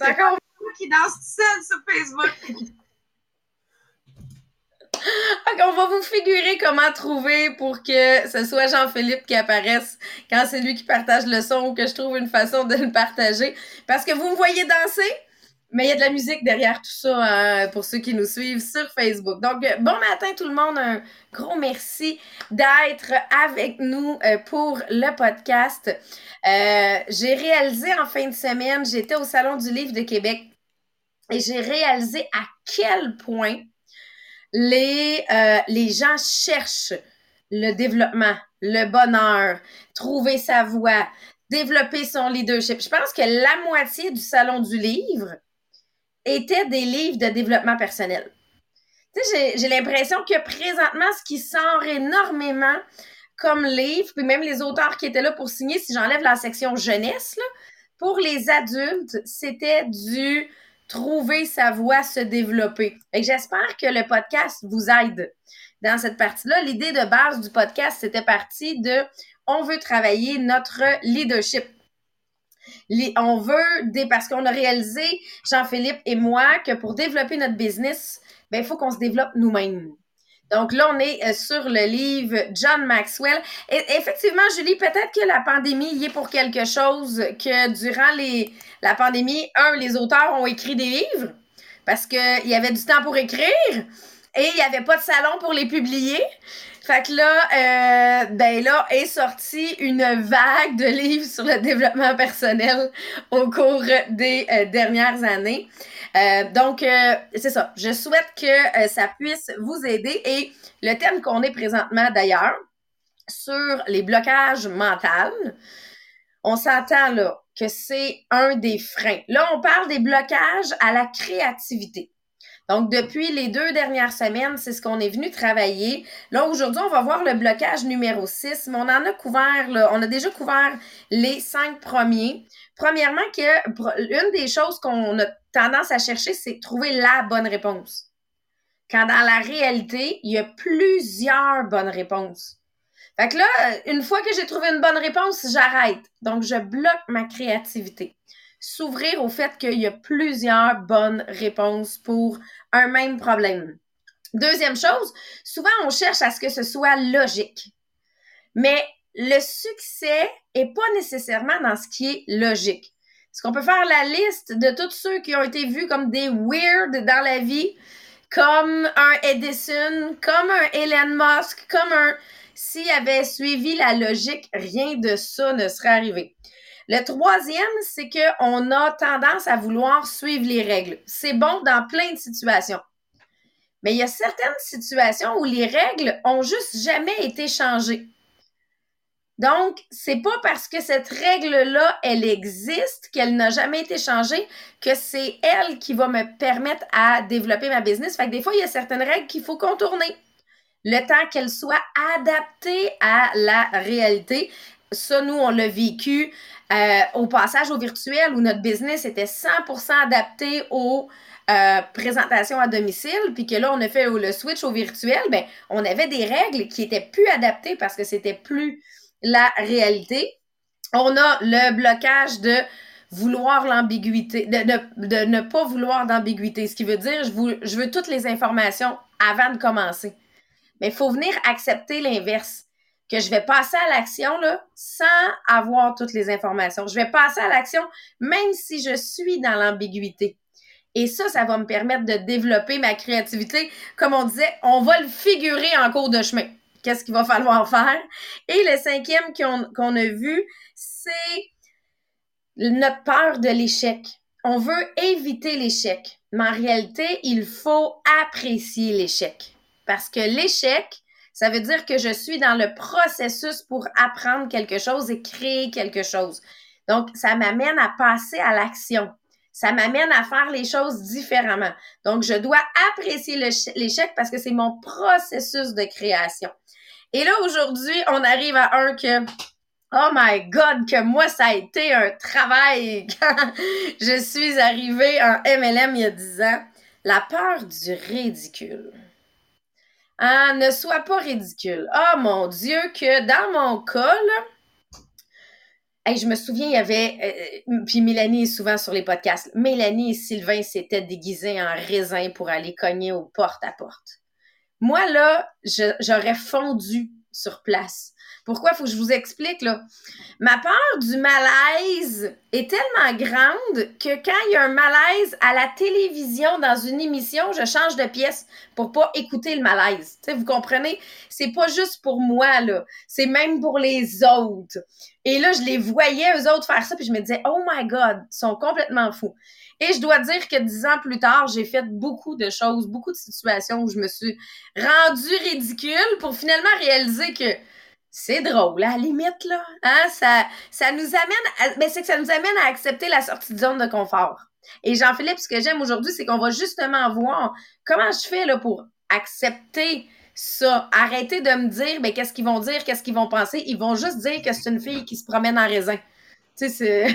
C'est encore moi qui danse tout seul sur Facebook. on va vous figurer comment trouver pour que ce soit Jean-Philippe qui apparaisse quand c'est lui qui partage le son ou que je trouve une façon de le partager. Parce que vous me voyez danser, mais il y a de la musique derrière tout ça hein, pour ceux qui nous suivent sur Facebook. Donc, bon matin tout le monde. Un gros merci d'être avec nous euh, pour le podcast. Euh, j'ai réalisé en fin de semaine, j'étais au Salon du Livre de Québec et j'ai réalisé à quel point les, euh, les gens cherchent le développement, le bonheur, trouver sa voie, développer son leadership. Je pense que la moitié du Salon du Livre étaient des livres de développement personnel. Tu sais, j'ai l'impression que présentement, ce qui sort énormément comme livre, puis même les auteurs qui étaient là pour signer, si j'enlève la section jeunesse, pour les adultes, c'était du trouver sa voie, se développer. J'espère que le podcast vous aide dans cette partie-là. L'idée de base du podcast, c'était parti de on veut travailler notre leadership on veut, des, parce qu'on a réalisé, Jean-Philippe et moi, que pour développer notre business, ben, il faut qu'on se développe nous-mêmes. Donc là, on est euh, sur le livre John Maxwell. Effectivement, Julie, peut-être que la pandémie y est pour quelque chose, que durant la pandémie, un, les auteurs ont écrit des livres parce qu'il y avait du temps pour écrire et il n'y avait pas de salon pour les publier. Fait que là, euh, ben là, est sortie une vague de livres sur le développement personnel au cours des euh, dernières années. Euh, donc, c'est ça. Je souhaite que ça puisse vous aider. Et le thème qu'on est présentement d'ailleurs, sur les blocages mentaux, on s'entend là que c'est un des freins. Là, on parle des blocages à la créativité. Donc, depuis les deux dernières semaines, c'est ce qu'on est venu travailler. Là, aujourd'hui, on va voir le blocage numéro 6, mais on en a couvert, on a déjà couvert les cinq premiers. Premièrement, que une des choses qu'on a tendance à chercher, c'est trouver la bonne réponse. Quand dans la réalité, il y a plusieurs bonnes réponses. Fait que là, une fois que j'ai trouvé une bonne réponse, j'arrête. Donc, je bloque ma créativité s'ouvrir au fait qu'il y a plusieurs bonnes réponses pour un même problème. Deuxième chose, souvent on cherche à ce que ce soit logique. Mais le succès est pas nécessairement dans ce qui est logique. Est-ce qu'on peut faire la liste de tous ceux qui ont été vus comme des weird dans la vie, comme un Edison, comme un Elon Musk, comme un... S'il avait suivi la logique, rien de ça ne serait arrivé. Le troisième, c'est qu'on a tendance à vouloir suivre les règles. C'est bon dans plein de situations. Mais il y a certaines situations où les règles ont juste jamais été changées. Donc, c'est pas parce que cette règle-là, elle existe, qu'elle n'a jamais été changée, que c'est elle qui va me permettre à développer ma business. Fait que des fois, il y a certaines règles qu'il faut contourner. Le temps qu'elles soient adaptées à la réalité. Ça, nous, on l'a vécu euh, au passage au virtuel où notre business était 100% adapté aux euh, présentations à domicile, puis que là, on a fait le switch au virtuel, ben, on avait des règles qui étaient plus adaptées parce que c'était plus la réalité. On a le blocage de vouloir l'ambiguïté, de, ne pas vouloir d'ambiguïté, ce qui veut dire je, je veux toutes les informations avant de commencer. Mais il faut venir accepter l'inverse que je vais passer à l'action sans avoir toutes les informations. Je vais passer à l'action même si je suis dans l'ambiguïté. Et ça, ça va me permettre de développer ma créativité. Comme on disait, on va le figurer en cours de chemin. Qu'est-ce qu'il va falloir faire? Et le cinquième qu'on a vu, c'est notre peur de l'échec. On veut éviter l'échec. Mais en réalité, il faut apprécier l'échec. Parce que l'échec, ça veut dire que je suis dans le processus pour apprendre quelque chose et créer quelque chose. Donc, ça m'amène à passer à l'action. Ça m'amène à faire les choses différemment. Donc, je dois apprécier l'échec parce que c'est mon processus de création. Et là, aujourd'hui, on arrive à un que, oh my God, que moi, ça a été un travail quand je suis arrivée en MLM il y a 10 ans. La peur du ridicule. Ah, ne sois pas ridicule. Oh mon Dieu, que dans mon cas, Hey, je me souviens, il y avait, euh, puis Mélanie est souvent sur les podcasts, Mélanie et Sylvain s'étaient déguisés en raisin pour aller cogner aux porte à porte. Moi, là, j'aurais fondu sur place. Pourquoi? Faut que je vous explique, là? Ma peur du malaise est tellement grande que quand il y a un malaise à la télévision dans une émission, je change de pièce pour pas écouter le malaise. vous comprenez? C'est pas juste pour moi, là. C'est même pour les autres. Et là, je les voyais, eux autres, faire ça, puis je me disais, oh my God, ils sont complètement fous. Et je dois dire que dix ans plus tard, j'ai fait beaucoup de choses, beaucoup de situations où je me suis rendue ridicule pour finalement réaliser que c'est drôle, à la limite, là. Hein? Ça, ça nous amène, mais c'est que ça nous à accepter la sortie de zone de confort. Et Jean-Philippe, ce que j'aime aujourd'hui, c'est qu'on va justement voir comment je fais là, pour accepter ça. Arrêter de me dire, mais qu'est-ce qu'ils vont dire, qu'est-ce qu'ils vont penser. Ils vont juste dire que c'est une fille qui se promène en raisin. Tu sais, c'est.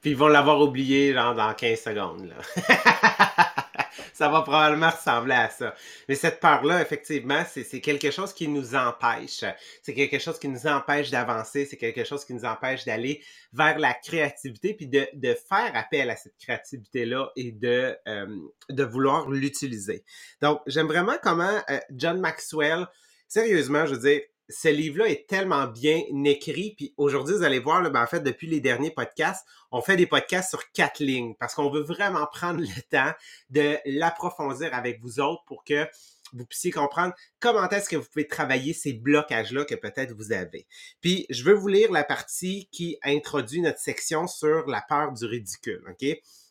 Puis ils vont l'avoir oublié dans 15 secondes. ça va probablement ressembler à ça. Mais cette peur-là, effectivement, c'est quelque chose qui nous empêche. C'est quelque chose qui nous empêche d'avancer. C'est quelque chose qui nous empêche d'aller vers la créativité, puis de, de, faire appel à cette créativité-là et de, euh, de vouloir l'utiliser. Donc, j'aime vraiment comment euh, John Maxwell, sérieusement, je veux dire, ce livre-là est tellement bien écrit. Puis aujourd'hui, vous allez voir, ben, en fait, depuis les derniers podcasts, on fait des podcasts sur quatre lignes parce qu'on veut vraiment prendre le temps de l'approfondir avec vous autres pour que vous puissiez comprendre comment est-ce que vous pouvez travailler ces blocages-là que peut-être vous avez. Puis, je veux vous lire la partie qui introduit notre section sur la peur du ridicule. OK?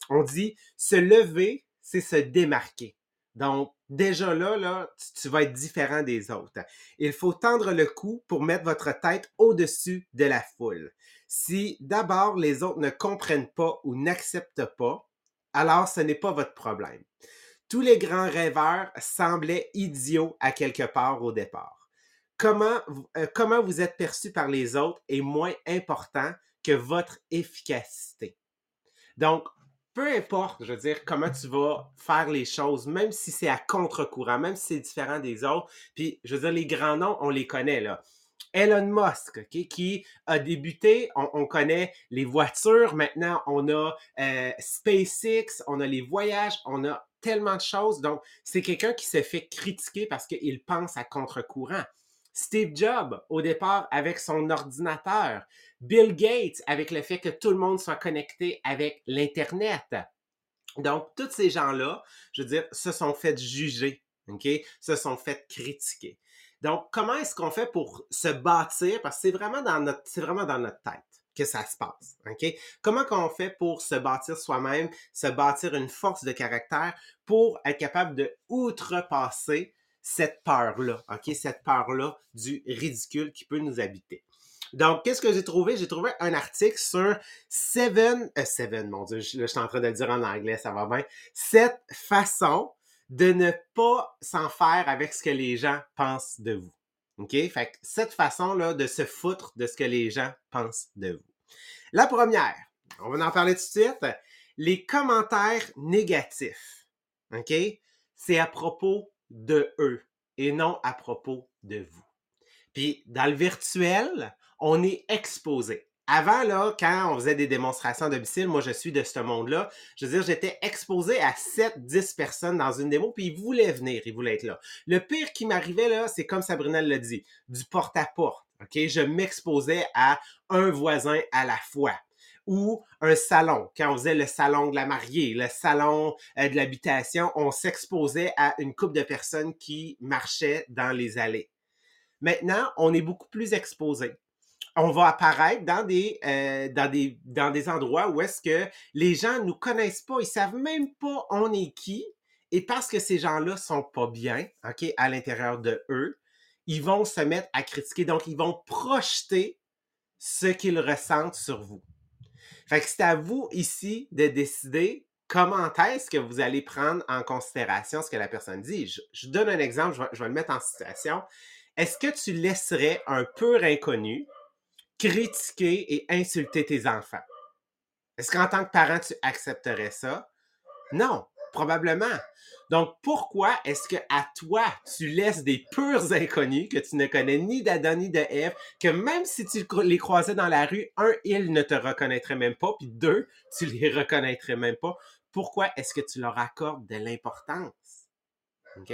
On dit se lever, c'est se démarquer. Donc, déjà là, là, tu, vas être différent des autres. Il faut tendre le cou pour mettre votre tête au-dessus de la foule. Si d'abord les autres ne comprennent pas ou n'acceptent pas, alors ce n'est pas votre problème. Tous les grands rêveurs semblaient idiots à quelque part au départ. Comment, euh, comment vous êtes perçu par les autres est moins important que votre efficacité. Donc, peu importe, je veux dire, comment tu vas faire les choses, même si c'est à contre-courant, même si c'est différent des autres. Puis, je veux dire, les grands noms, on les connaît, là. Elon Musk, qui a débuté, on, connaît les voitures, maintenant on a euh, SpaceX, on a les voyages, on a tellement de choses. Donc, c'est quelqu'un qui se fait critiquer parce qu'il pense à contre-courant. Steve Jobs, au départ, avec son ordinateur. Bill Gates, avec le fait que tout le monde soit connecté avec l'Internet. Donc, tous ces gens-là, je veux dire, se sont fait juger, OK? Se sont fait critiquer. Donc, comment est-ce qu'on fait pour se bâtir? Parce que c'est vraiment dans notre, c'est vraiment dans notre tête que ça se passe. OK? Comment qu'on fait pour se bâtir soi-même, se bâtir une force de caractère pour être capable de outrepasser cette peur-là, OK? Cette peur-là du ridicule qui peut nous habiter. Donc, qu'est-ce que j'ai trouvé? J'ai trouvé un article sur Seven, euh, Seven, mon Dieu, je, je suis en train de le dire en anglais, ça va bien. Cette façon de ne pas s'en faire avec ce que les gens pensent de vous. OK? Fait que cette façon-là de se foutre de ce que les gens pensent de vous. La première, on va en parler tout de suite, les commentaires négatifs. OK? C'est à propos de eux et non à propos de vous. Puis dans le virtuel, on est exposé. Avant, là, quand on faisait des démonstrations à moi, je suis de ce monde-là. Je veux dire, j'étais exposé à 7, 10 personnes dans une démo, puis ils voulaient venir, ils voulaient être là. Le pire qui m'arrivait, là, c'est comme Sabrina l'a dit, du porte-à-porte. OK? Je m'exposais à un voisin à la fois ou un salon. Quand on faisait le salon de la mariée, le salon euh, de l'habitation, on s'exposait à une couple de personnes qui marchaient dans les allées. Maintenant, on est beaucoup plus exposé. On va apparaître dans des, euh, dans des, dans des endroits où est-ce que les gens nous connaissent pas, ils savent même pas on est qui. Et parce que ces gens-là sont pas bien, OK, à l'intérieur de eux, ils vont se mettre à critiquer. Donc, ils vont projeter ce qu'ils ressentent sur vous. Fait que c'est à vous ici de décider comment est-ce que vous allez prendre en considération ce que la personne dit. Je, donne un exemple, je vais, je vais, le mettre en situation. Est-ce que tu laisserais un pur inconnu critiquer et insulter tes enfants? Est-ce qu'en tant que parent, tu accepterais ça? Non. Probablement. Donc, pourquoi est-ce que à toi, tu laisses des purs inconnus que tu ne connais ni d'Adam ni de Ève, que même si tu les croisais dans la rue, un, ils ne te reconnaîtraient même pas, puis deux, tu les reconnaîtrais même pas. Pourquoi est-ce que tu leur accordes de l'importance? OK?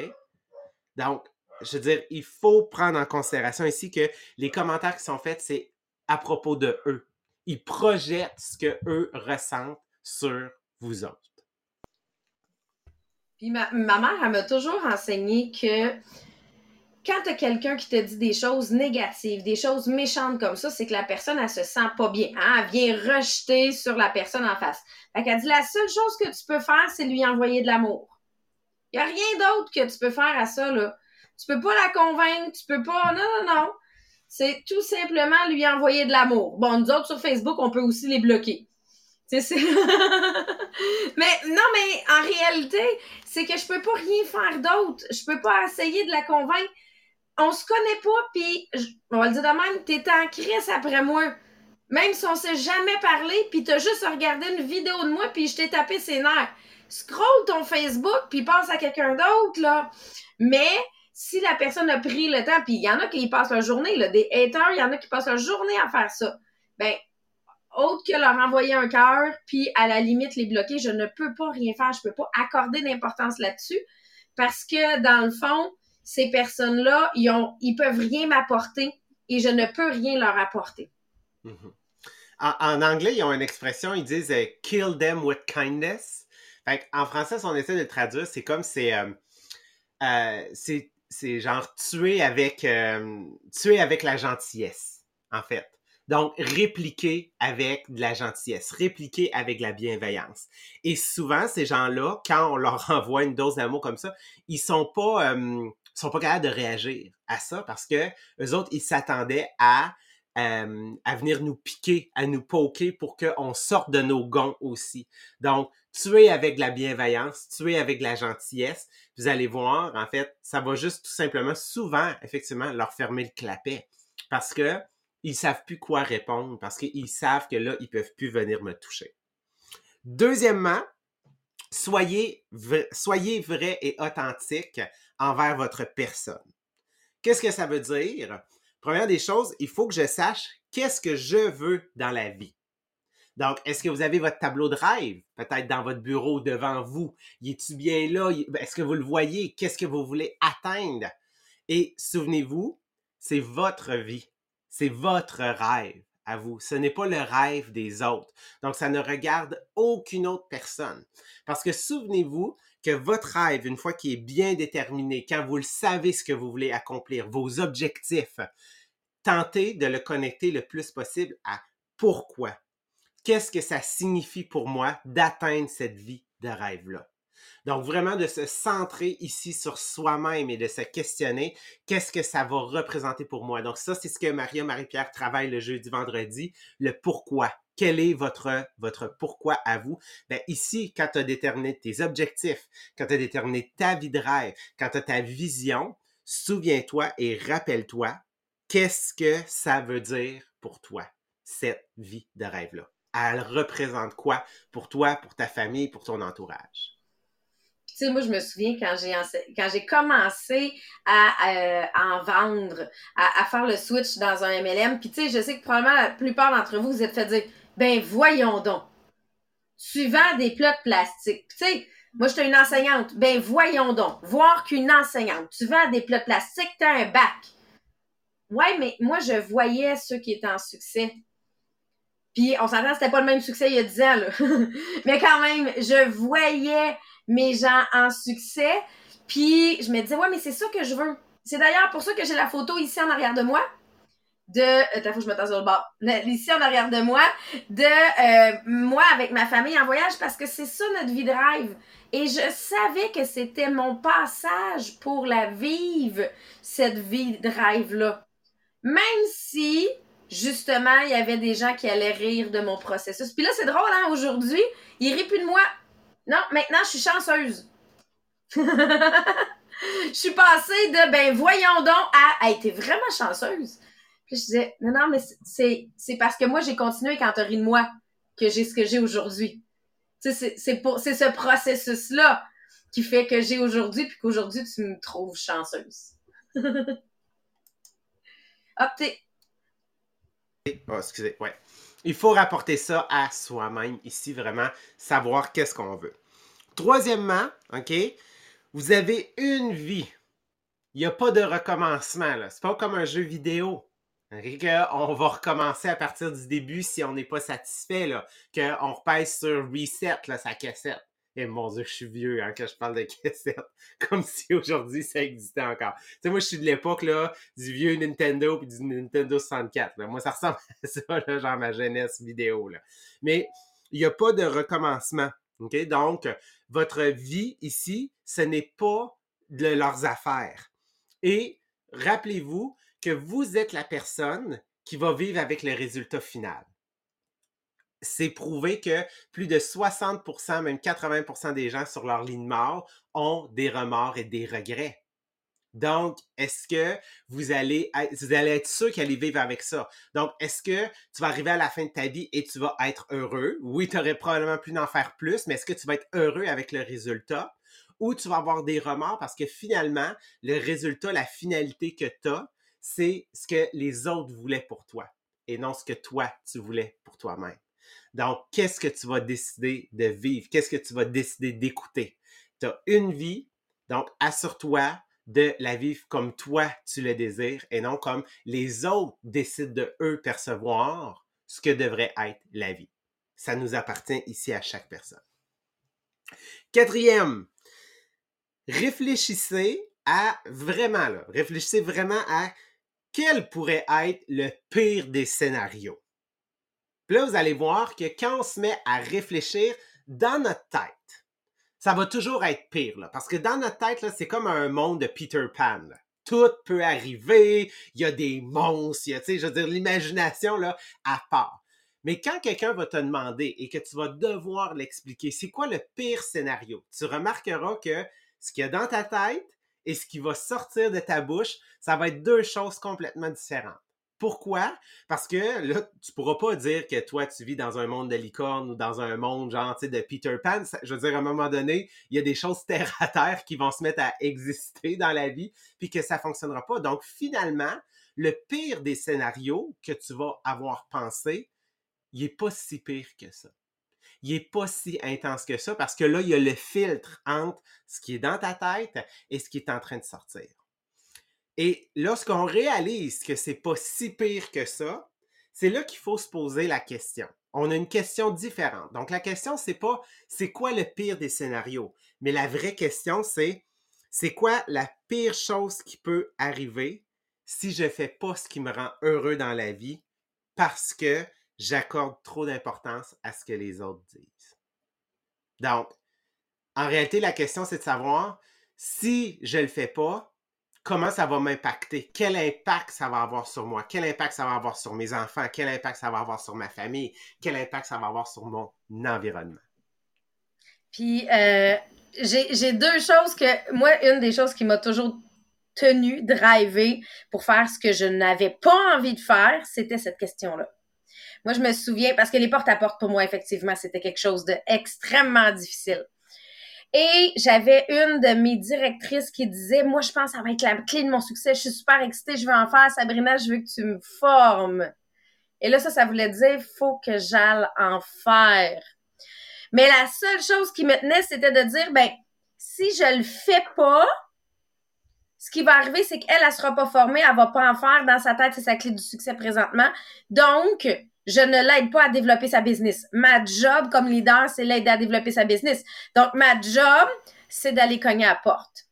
Donc, je veux dire, il faut prendre en considération ici que les commentaires qui sont faits, c'est à propos de eux. Ils projettent ce que eux ressentent sur vous autres. Puis ma, mère, elle m'a toujours enseigné que quand tu as quelqu'un qui te dit des choses négatives, des choses méchantes comme ça, c'est que la personne, elle se sent pas bien. Hein? Elle vient rejeter sur la personne en face. Fait qu'elle dit la seule chose que tu peux faire, c'est lui envoyer de l'amour. Il n'y a rien d'autre que tu peux faire à ça, là. Tu peux pas la convaincre, tu peux pas. Non, non, non. C'est tout simplement lui envoyer de l'amour. Bon, nous autres sur Facebook, on peut aussi les bloquer. mais non, mais en réalité, c'est que je peux pas rien faire d'autre. Je peux pas essayer de la convaincre. On se connaît pas, puis on va le dire de même, t'es en crise après moi. Même si on s'est jamais parlé, puis t'as juste regardé une vidéo de moi, puis je t'ai tapé ses nerfs. Scroll ton Facebook, puis passe à quelqu'un d'autre, là. Mais si la personne a pris le temps, puis il y en a qui passent leur journée, là, des haters, il y en a qui passent leur journée à faire ça. Ben, autre que leur envoyer un cœur, puis à la limite les bloquer, je ne peux pas rien faire, je peux pas accorder d'importance là-dessus, parce que dans le fond, ces personnes-là, ils ont, ils peuvent rien m'apporter et je ne peux rien leur apporter. Mm-hmm. en, anglais, ils ont une expression, ils disent euh, kill them with kindness. en français, si on essaie de traduire, c'est comme c'est euh, euh, c'est genre tuer avec tuer avec la gentillesse, en fait. Donc, répliquer avec de la gentillesse, répliquer avec de la bienveillance. Et souvent, ces gens-là, quand on leur envoie une dose d'amour comme ça, ils sont pas, euh, sont pas capables de réagir à ça parce que eux autres, ils s'attendaient à, euh, à venir nous piquer, à nous poker pour qu'on sorte de nos gonds aussi. Donc, tuer avec la bienveillance, tuer avec la gentillesse, vous allez voir, en fait, ça va juste tout simplement, souvent, effectivement, leur fermer le clapet. Parce que ils savent plus quoi répondre parce qu'ils savent que là, ils peuvent plus venir me toucher. Deuxièmement, soyez, soyez vrai et authentique envers votre personne. Qu'est-ce que ça veut dire? Première des choses, il faut que je sache qu'est-ce que je veux dans la vie. Donc, est-ce que vous avez votre tableau de rêve, peut-être dans votre bureau devant vous? Y est-tu bien là? Est-ce que vous le voyez? Qu'est-ce que vous voulez atteindre? Et souvenez-vous, c'est votre vie. C'est votre rêve à vous. Ce n'est pas le rêve des autres. Donc, ça ne regarde aucune autre personne. Parce que souvenez-vous que votre rêve, une fois qu'il est bien déterminé, quand vous le savez ce que vous voulez accomplir, vos objectifs, tentez de le connecter le plus possible à pourquoi. Qu'est-ce que ça signifie pour moi d'atteindre cette vie de rêve-là? Donc, vraiment de se centrer ici sur soi-même et de se questionner qu'est-ce que ça va représenter pour moi? Donc, ça, c'est ce que Maria Marie-Pierre travaille le jeudi, vendredi, le pourquoi. Quel est votre, votre pourquoi à vous? Ben, ici, quand tu as déterminé tes objectifs, quand tu as déterminé ta vie de rêve, quand tu as ta vision, souviens-toi et rappelle-toi qu'est-ce que ça veut dire pour toi, cette vie de rêve-là? Elle représente quoi pour toi, pour ta famille, pour ton entourage? Tu sais, moi, je me souviens quand j'ai quand j'ai commencé à, en vendre, à, faire le switch dans un MLM, puis tu sais, je sais que probablement la plupart d'entre vous, vous êtes fait dire, ben voyons donc, tu vends des plats de plastique. Tu sais, moi, j'étais une enseignante, ben voyons donc, voir qu'une enseignante, tu vends des plats de plastique, t'as un bac. Ouais, mais moi, je voyais ceux qui étaient en succès. Puis on s'entend, c'était pas le même succès il y a 10 ans, là. mais quand même, je voyais mes gens en succès. Puis je me disais, ouais, mais c'est ça que je veux. C'est d'ailleurs pour ça que j'ai la photo ici en arrière de moi. De. Attends, faut que je me sur le bord. Ici en arrière de moi. De euh, moi avec ma famille en voyage parce que c'est ça notre vie de rêve. Et je savais que c'était mon passage pour la vivre, cette vie de rêve-là. Même si, justement, il y avait des gens qui allaient rire de mon processus. Puis là, c'est drôle, hein, aujourd'hui, ils rient plus de moi. Non, maintenant, je suis chanceuse. je suis passée de, ben, voyons donc, à, être vraiment chanceuse. Puis je disais, non, non, mais c'est, parce que moi, j'ai continué quand t'as de moi que j'ai ce que j'ai aujourd'hui. C'est ce processus-là. qui fait que j'ai aujourd'hui, puis qu'aujourd'hui, tu me trouves chanceuse. Hop, t'es. Oh, excusez, ouais. Il faut rapporter ça à soi-même ici, vraiment, savoir qu'est-ce qu'on veut. Troisièmement, vous avez une vie. Il n'y a pas de recommencement, là. C'est pas comme un jeu vidéo. On va recommencer à partir du début si on n'est pas satisfait. Qu'on repèse sur reset, là, sa cassette. Et mon Dieu, je suis vieux hein, quand je parle de cassette. Comme si aujourd'hui ça existait encore. Tu sais, moi, je suis de l'époque là, du vieux Nintendo puis du Nintendo 64. Moi, ça ressemble à ça, là, genre ma jeunesse vidéo. Là. Mais il n'y a pas de recommencement. OK? Donc, votre vie ici, ce n'est pas de leurs affaires. Et rappelez-vous que vous êtes la personne qui va vivre avec le résultat final c'est prouvé que plus de 60%, même 80% des gens sur leur ligne mort ont des remords et des regrets. Donc, est-ce que vous allez, être, vous allez être sûr qu'elle vivre avec ça? Donc, est-ce que tu vas arriver à la fin de ta vie et tu vas être heureux? Oui, tu aurais probablement pu en faire plus, mais est-ce que tu vas être heureux avec le résultat? Ou tu vas avoir des remords parce que finalement, le résultat, la finalité que tu as, c'est ce que les autres voulaient pour toi et non ce que toi, tu voulais pour toi-même. Donc, qu'est-ce que tu vas décider de vivre? Qu'est-ce que tu vas décider d'écouter? Tu as une vie, donc assure-toi de la vivre comme toi tu le désires et non comme les autres décident de eux percevoir ce que devrait être la vie. Ça nous appartient ici à chaque personne. Quatrième, réfléchissez à vraiment, là, réfléchissez vraiment à quel pourrait être le pire des scénarios. Là, vous allez voir que quand on se met à réfléchir dans notre tête, ça va toujours être pire, parce que dans notre tête, c'est comme un monde de Peter Pan. Tout peut arriver, il y a des monstres, il y je veux dire, l'imagination, là, à part. Mais quand quelqu'un va te demander et que tu vas devoir l'expliquer, c'est quoi le pire scénario? Tu remarqueras que ce qu'il y a dans ta tête et ce qui va sortir de ta bouche, ça va être deux choses complètement différentes. Pourquoi? Parce que là, tu pourras pas dire que toi, tu vis dans un monde de licorne ou dans un monde genre de Peter Pan. je veux dire, à un moment donné, il y a des choses terre à terre qui vont se mettre à exister dans la vie, puis que ça fonctionnera pas. Donc, finalement, le pire des scénarios que tu vas avoir pensé, il est pas si pire que ça. Il est pas si intense que ça parce que là, il y a le filtre entre ce qui est dans ta tête et ce qui est en train de sortir. Et lorsqu'on réalise que c'est pas si pire que ça, c'est là qu'il faut se poser la question. On a une question différente. Donc la question c'est pas c'est quoi le pire des scénarios, mais la vraie question c'est c'est quoi la pire chose qui peut arriver si je fais pas ce qui me rend heureux dans la vie parce que j'accorde trop d'importance à ce que les autres disent? Donc en réalité la question c'est de savoir si je le fais pas, comment ça va m'impacter, quel impact ça va avoir sur moi, quel impact ça va avoir sur mes enfants, quel impact ça va avoir sur ma famille, quel impact ça va avoir sur mon environnement? Puis, euh, j'ai deux choses que, moi, une des choses qui m'a toujours tenu, drivé pour faire ce que je n'avais pas envie de faire, c'était cette question-là. Moi, je me souviens, parce que les porte à -porte, pour moi, effectivement, c'était quelque chose d'extrêmement difficile. Et j'avais une de mes directrices qui disait, moi, je pense que ça va être la clé de mon succès. Je suis super excitée, je veux en faire. Sabrina, je veux que tu me formes. Et là, ça, ça voulait dire, faut que j'aille en faire. Mais la seule chose qui me tenait, c'était de dire, ben, si je le fais pas, ce qui va arriver, c'est qu'elle, elle sera pas formée, elle va pas en faire. Dans sa tête, c'est sa clé du succès présentement. Donc, je ne l'aide pas à développer sa business. Ma job comme leader, c'est l'aider à développer sa business. Donc, ma job, c'est d'aller cogner à la porte.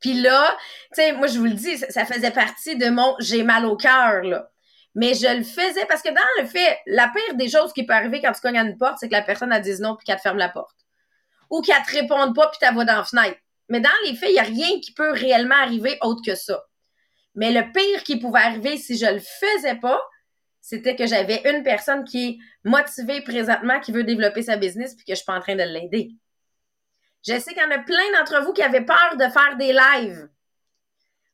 Puis là, tu sais, moi, je vous le dis, ça, faisait partie de mon j'ai mal au cœur, là. Mais je le faisais parce que dans le fait, la pire des choses qui peut arriver quand tu cognes à une porte, c'est que la personne a dit non puis qu'elle te ferme la porte. Ou qu'elle te réponde pas puis ta voix dans la fenêtre. Mais dans les faits, il n'y a rien qui peut réellement arriver autre que ça. Mais le pire qui pouvait arriver si je le faisais pas, c'était que j'avais une personne qui est motivée présentement, qui veut développer sa business, puis que je suis pas en train de l'aider. Je sais qu'il y en a plein d'entre vous qui avaient peur de faire des lives.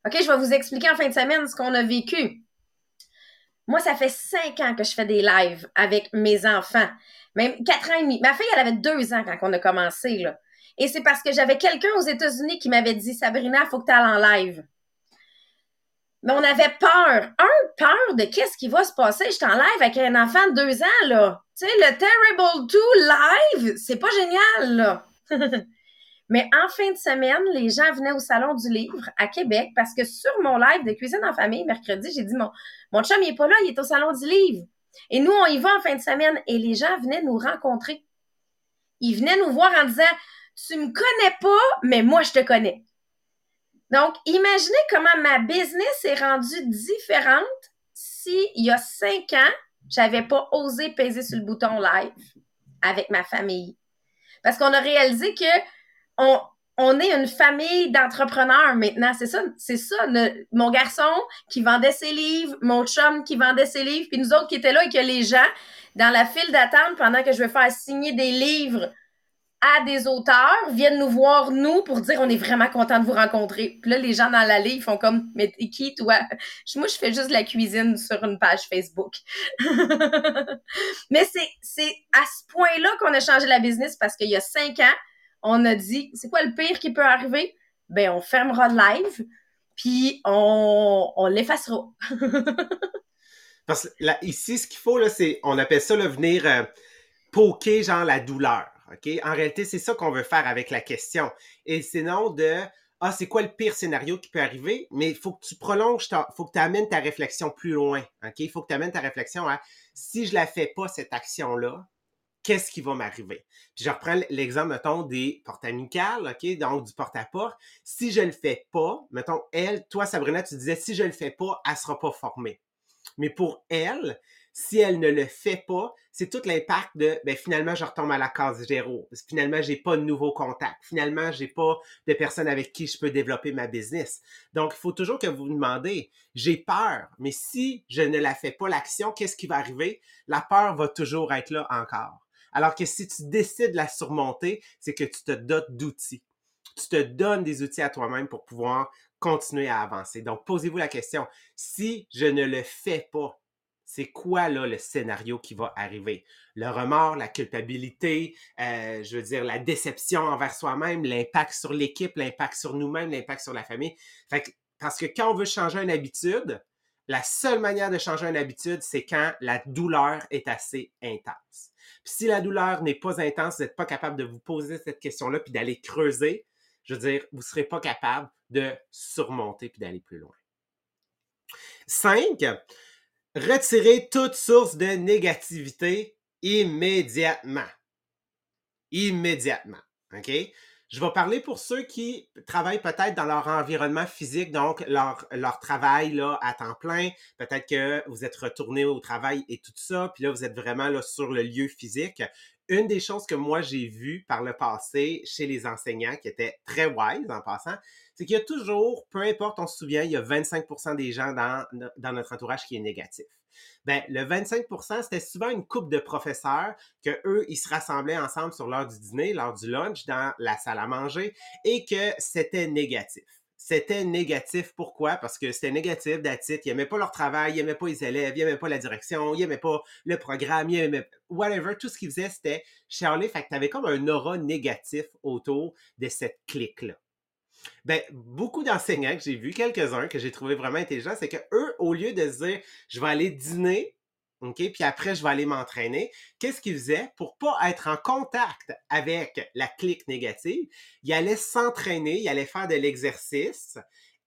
OK, je vais vous expliquer en fin de semaine ce qu'on a vécu. Moi, ça fait cinq ans que je fais des lives avec mes enfants. Même quatre ans et demi. Ma fille, elle avait deux ans quand on a commencé. Et c'est parce que j'avais quelqu'un aux États-Unis qui m'avait dit Sabrina, faut que tu ailles en live. Mais on avait peur. Un, peur de qu'est-ce qui va se passer. J'étais en live avec un enfant de deux ans, là. Tu sais, le Terrible 2 live, c'est pas génial, là. Mais en fin de semaine, les gens venaient au Salon du Livre à Québec parce que sur mon live de cuisine en famille, mercredi, j'ai dit mon, mon chum, il est pas là, il est au Salon du Livre. Et nous, on y va en fin de semaine et les gens venaient nous rencontrer. Ils venaient nous voir en disant, tu me connais pas, mais moi, je te connais. Donc, imaginez comment ma business est rendue différente si, il y a cinq ans, j'avais pas osé peser sur le bouton live avec ma famille. Parce qu'on a réalisé que on, est une famille d'entrepreneurs maintenant. C'est ça, c'est ça. mon garçon qui vendait ses livres, mon chum qui vendait ses livres, puis nous autres qui étaient là et que les gens dans la file d'attente pendant que je vais faire signer des livres à des auteurs viennent nous voir, nous, pour dire on est vraiment content de vous rencontrer. Puis là, les gens dans l'allée, ils font comme Mais qui, toi? Moi, je fais juste la cuisine sur une page Facebook. Mais c'est, c'est à ce point-là qu'on a changé la business parce qu'il y a cinq ans, on a dit, c'est quoi le pire qui peut arriver? Ben, on fermera le live, puis on, on l'effacera. Parce que là, ici, ce qu'il faut, là, c'est, on appelle ça, le venir euh, poker, genre, la douleur. OK? En réalité, c'est ça qu'on veut faire avec la question. Et sinon de, ah, c'est quoi le pire scénario qui peut arriver? Mais il faut que tu prolonges, il faut que tu amènes ta réflexion plus loin. OK? Il faut que tu amènes ta réflexion à, si je la fais pas, cette action-là, qu'est-ce qui va m'arriver. Puis je reprends l'exemple, mettons, des portes amicales, OK? Donc, du porte-à-porte. Si je le fais pas, mettons, elle, toi, Sabrina, tu disais, si je le fais pas, elle sera pas formée. Mais pour elle, si elle ne le fait pas, c'est tout l'impact de, ben, finalement, je retombe à la case zéro. Finalement, j'ai pas de nouveaux contacts. Finalement, j'ai pas de personnes avec qui je peux développer ma business. Donc, il faut toujours que vous vous demandez, j'ai peur, mais si je ne la fais pas l'action, qu'est-ce qui va arriver? La peur va toujours être là encore. Alors que si tu décides de la surmonter, c'est que tu te dotes d'outils. Tu te donnes des outils à toi-même pour pouvoir continuer à avancer. Donc, posez-vous la question, si je ne le fais pas, c'est quoi là le scénario qui va arriver? Le remords, la culpabilité, euh, je veux dire la déception envers soi-même, l'impact sur l'équipe, l'impact sur nous-mêmes, l'impact sur la famille. parce que quand on veut changer une habitude, la seule manière de changer une habitude, c'est quand la douleur est assez intense. Si la douleur n'est pas intense, vous n'êtes pas capable de vous poser cette question-là puis d'aller creuser, je veux dire, vous ne serez pas capable de surmonter puis d'aller plus loin. Cinq, retirer toute source de négativité immédiatement. Immédiatement. OK? Je vais parler pour ceux qui travaillent peut-être dans leur environnement physique, donc leur, leur travail là, à temps plein. Peut-être que vous êtes retourné au travail et tout ça, puis là, vous êtes vraiment là, sur le lieu physique. Une des choses que moi, j'ai vues par le passé chez les enseignants, qui étaient très wise en passant, c'est qu'il y a toujours, peu importe, on se souvient, il y a 25% des gens dans, notre entourage qui est négatif ben, le 25% c'était souvent une coupe de professeurs que eux, ils se rassemblaient ensemble sur l'heure du dîner, l'heure du lunch, dans la salle à manger, et que c'était négatif. C'était négatif. Pourquoi? Parce que c'était négatif d'attitude. Ils n'aimaient pas leur travail, ils n'aimaient pas les élèves, ils n'aimaient pas la direction, ils n'aimaient pas le programme, ils n'aimaient whatever. Tout ce qu'ils faisaient, c'était Charlie. Fait que tu avais comme un aura négatif autour de cette clique-là. Ben, beaucoup d'enseignants que j'ai vus, quelques-uns que j'ai trouvé vraiment intelligents, c'est que eux, au lieu de se dire je vais aller dîner, OK, puis après je vais aller m'entraîner, qu'est-ce qu'ils faisaient? Pour pas être en contact avec la clique négative? Ils allaient s'entraîner, ils allaient faire de l'exercice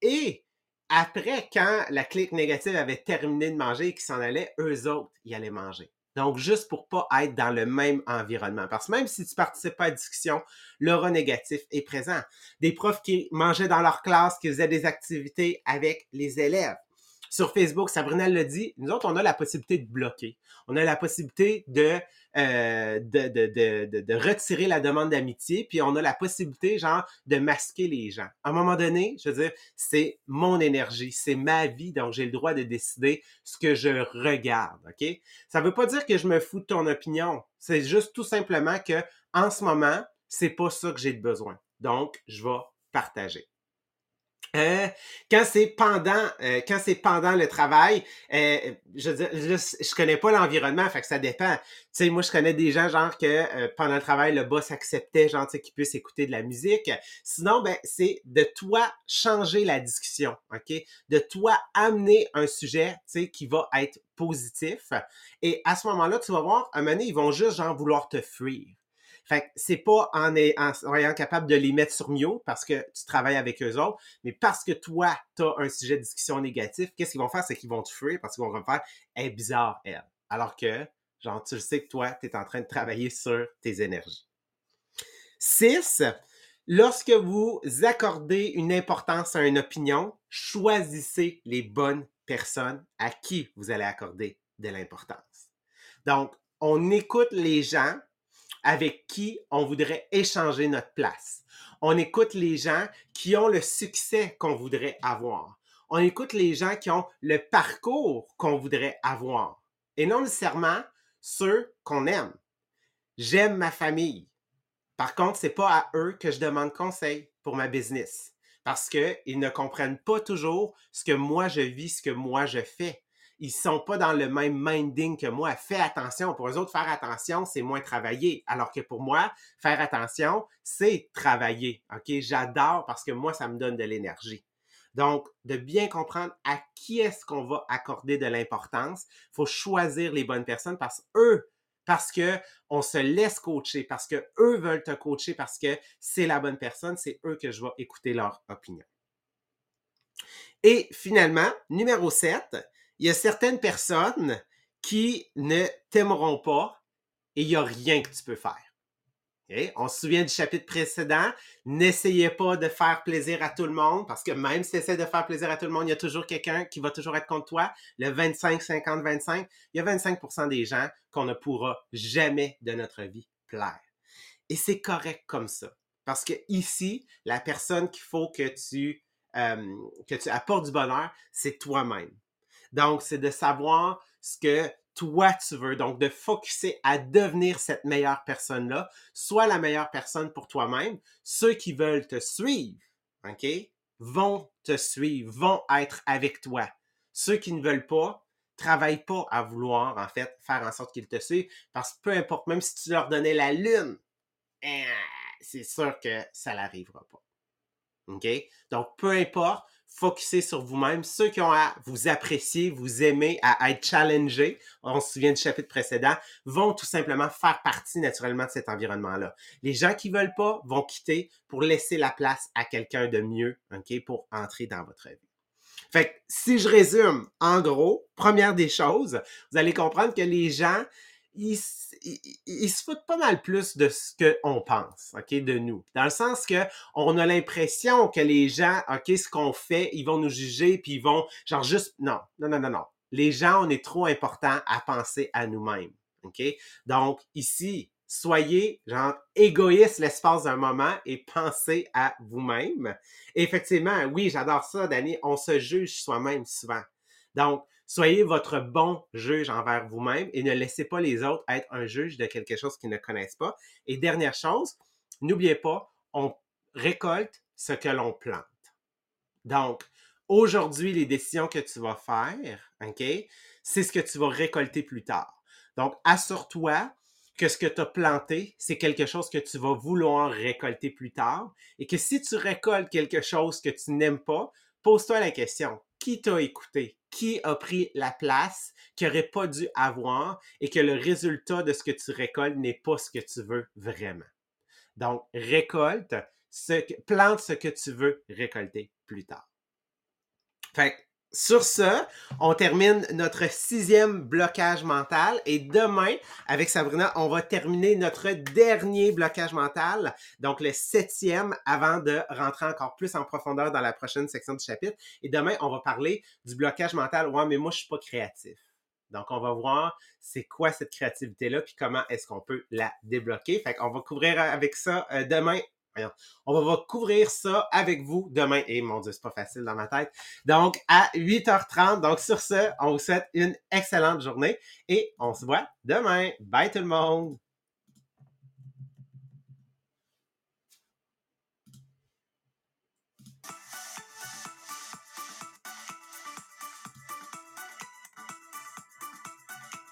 et après, quand la clique négative avait terminé de manger et qu'ils s'en allaient, eux autres, ils allaient manger. Donc, juste pour pas être dans le même environnement. Parce que même si tu participes pas à la discussion, l'aura négatif est présent. Des profs qui mangeaient dans leur classe, qui faisaient des activités avec les élèves sur Facebook, Sabrina l'a dit, nous autres, on a la possibilité de bloquer. On a la possibilité de, euh, de, de, de, de, retirer la demande d'amitié, puis on a la possibilité, genre, de masquer les gens. À un moment donné, je veux dire, c'est mon énergie, c'est ma vie, donc j'ai le droit de décider ce que je regarde, OK? Ça veut pas dire que je me fous de ton opinion. C'est juste tout simplement que, en ce moment, c'est pas ça que j'ai besoin. Donc, je vais partager. Euh, quand c'est pendant, euh, quand c'est pendant le travail, euh, je veux dire, je, je connais pas l'environnement, fait que ça dépend. Tu sais, moi, je connais des gens, genre, que euh, pendant le travail, le boss acceptait, genre, tu sais, qu'ils puissent écouter de la musique. Sinon, ben, c'est de toi changer la discussion, OK? De toi amener un sujet, tu sais, qui va être positif. Et à ce moment-là, tu vas voir, à un moment ils vont juste, genre, vouloir te fuir. Fait que c'est pas en, est- capable de les mettre sur mute parce que tu travailles avec eux autres, mais parce que toi, tu as un sujet de discussion négatif, qu'est-ce qu'ils vont faire? C'est qu'ils vont te fuir parce qu'ils vont faire Elle est bizarre, elle. Alors que, genre, tu le sais que toi, tu es en train de travailler sur tes énergies. 6. Lorsque vous accordez une importance à une opinion, choisissez les bonnes personnes à qui vous allez accorder de l'importance. Donc, on écoute les gens avec qui on voudrait échanger notre place. On écoute les gens qui ont le succès qu'on voudrait avoir. On écoute les gens qui ont le parcours qu'on voudrait avoir. Et non nécessairement ceux qu'on aime. J'aime ma famille. Par contre, c'est pas à eux que je demande conseil pour ma business. Parce qu'ils ne comprennent pas toujours ce que moi je vis, ce que moi je fais ils sont pas dans le même minding que moi. Fais attention. Pour eux autres, faire attention, c'est moins travailler. Alors que pour moi, faire attention, c'est travailler. OK? J'adore parce que moi, ça me donne de l'énergie. Donc, de bien comprendre à qui est-ce qu'on va accorder de l'importance. Faut choisir les bonnes personnes parce eux, parce que on se laisse coacher, parce que eux veulent te coacher, parce que c'est la bonne personne, c'est eux que je vais écouter leur opinion. Et finalement, numéro 7, il y a certaines personnes qui ne t'aimeront pas et il n'y a rien que tu peux faire. On se souvient du chapitre précédent, n'essayez pas de faire plaisir à tout le monde parce que même si tu essaies de faire plaisir à tout le monde, il y a toujours quelqu'un qui va toujours être contre toi. Le 25, 50, 25, il y a 25% des gens qu'on ne pourra jamais de notre vie plaire. Et c'est correct comme ça. Parce que ici, la personne qu'il faut que tu, euh, que tu apportes du bonheur, c'est toi-même. Donc, c'est de savoir ce que toi tu veux. Donc, de focuser à devenir cette meilleure personne-là. Sois la meilleure personne pour toi-même. Ceux qui veulent te suivre, OK, vont te suivre, vont être avec toi. Ceux qui ne veulent pas, travaille pas à vouloir, en fait, faire en sorte qu'ils te suivent. Parce que peu importe, même si tu leur donnais la lune, eh, c'est sûr que ça n'arrivera pas. OK? Donc, peu importe, focussez sur vous-même. Ceux qui ont à vous apprécier, vous aimer, à être challengés, on se souvient du chapitre précédent, vont tout simplement faire partie naturellement de cet environnement-là. Les gens qui veulent pas vont quitter pour laisser la place à quelqu'un de mieux, OK, pour entrer dans votre vie. Fait que si je résume, en gros, première des choses, vous allez comprendre que les gens, ils, ils, se foutent pas mal plus de ce qu'on pense, OK, de nous. Dans le sens que on a l'impression que les gens, OK, ce qu'on fait, ils vont nous juger, puis ils vont, genre, juste, non, non, non, non, non. Les gens, on est trop important à penser à nous-mêmes, OK? Donc, ici, soyez, genre, égoïste l'espace d'un moment et pensez à vous-même. Effectivement, oui, j'adore ça, Danny, on se juge soi-même souvent. Donc, soyez votre bon juge envers vous-même et ne laissez pas les autres être un juge de quelque chose qu'ils ne connaissent pas. Et dernière chose, n'oubliez pas, on récolte ce que l'on plante. Donc, aujourd'hui, les décisions que tu vas faire, OK, c'est ce que tu vas récolter plus tard. Donc, assure-toi que ce que tu as planté, c'est quelque chose que tu vas vouloir récolter plus tard et que si tu récoltes quelque chose que tu n'aimes pas, pose-toi la question, qui t'a écouté? Qui a pris la place qu'il n'aurait pas dû avoir et que le résultat de ce que tu récoltes n'est pas ce que tu veux vraiment? Donc, récolte, plante ce que tu veux récolter plus tard. Fait sur ce, on termine notre sixième blocage mental et demain, avec Sabrina, on va terminer notre dernier blocage mental, donc le septième, avant de rentrer encore plus en profondeur dans la prochaine section du chapitre. Et demain, on va parler du blocage mental. Ouais, mais moi, je suis pas créatif. Donc, on va voir c'est quoi cette créativité-là, puis comment est-ce qu'on peut la débloquer. Fait qu'on va couvrir avec ça euh, demain On va couvrir ça avec vous demain. Et mon Dieu, c'est pas facile dans ma tête. Donc, à 8h30. Donc, sur ce, on vous souhaite une excellente journée et on se voit demain. Bye tout le monde!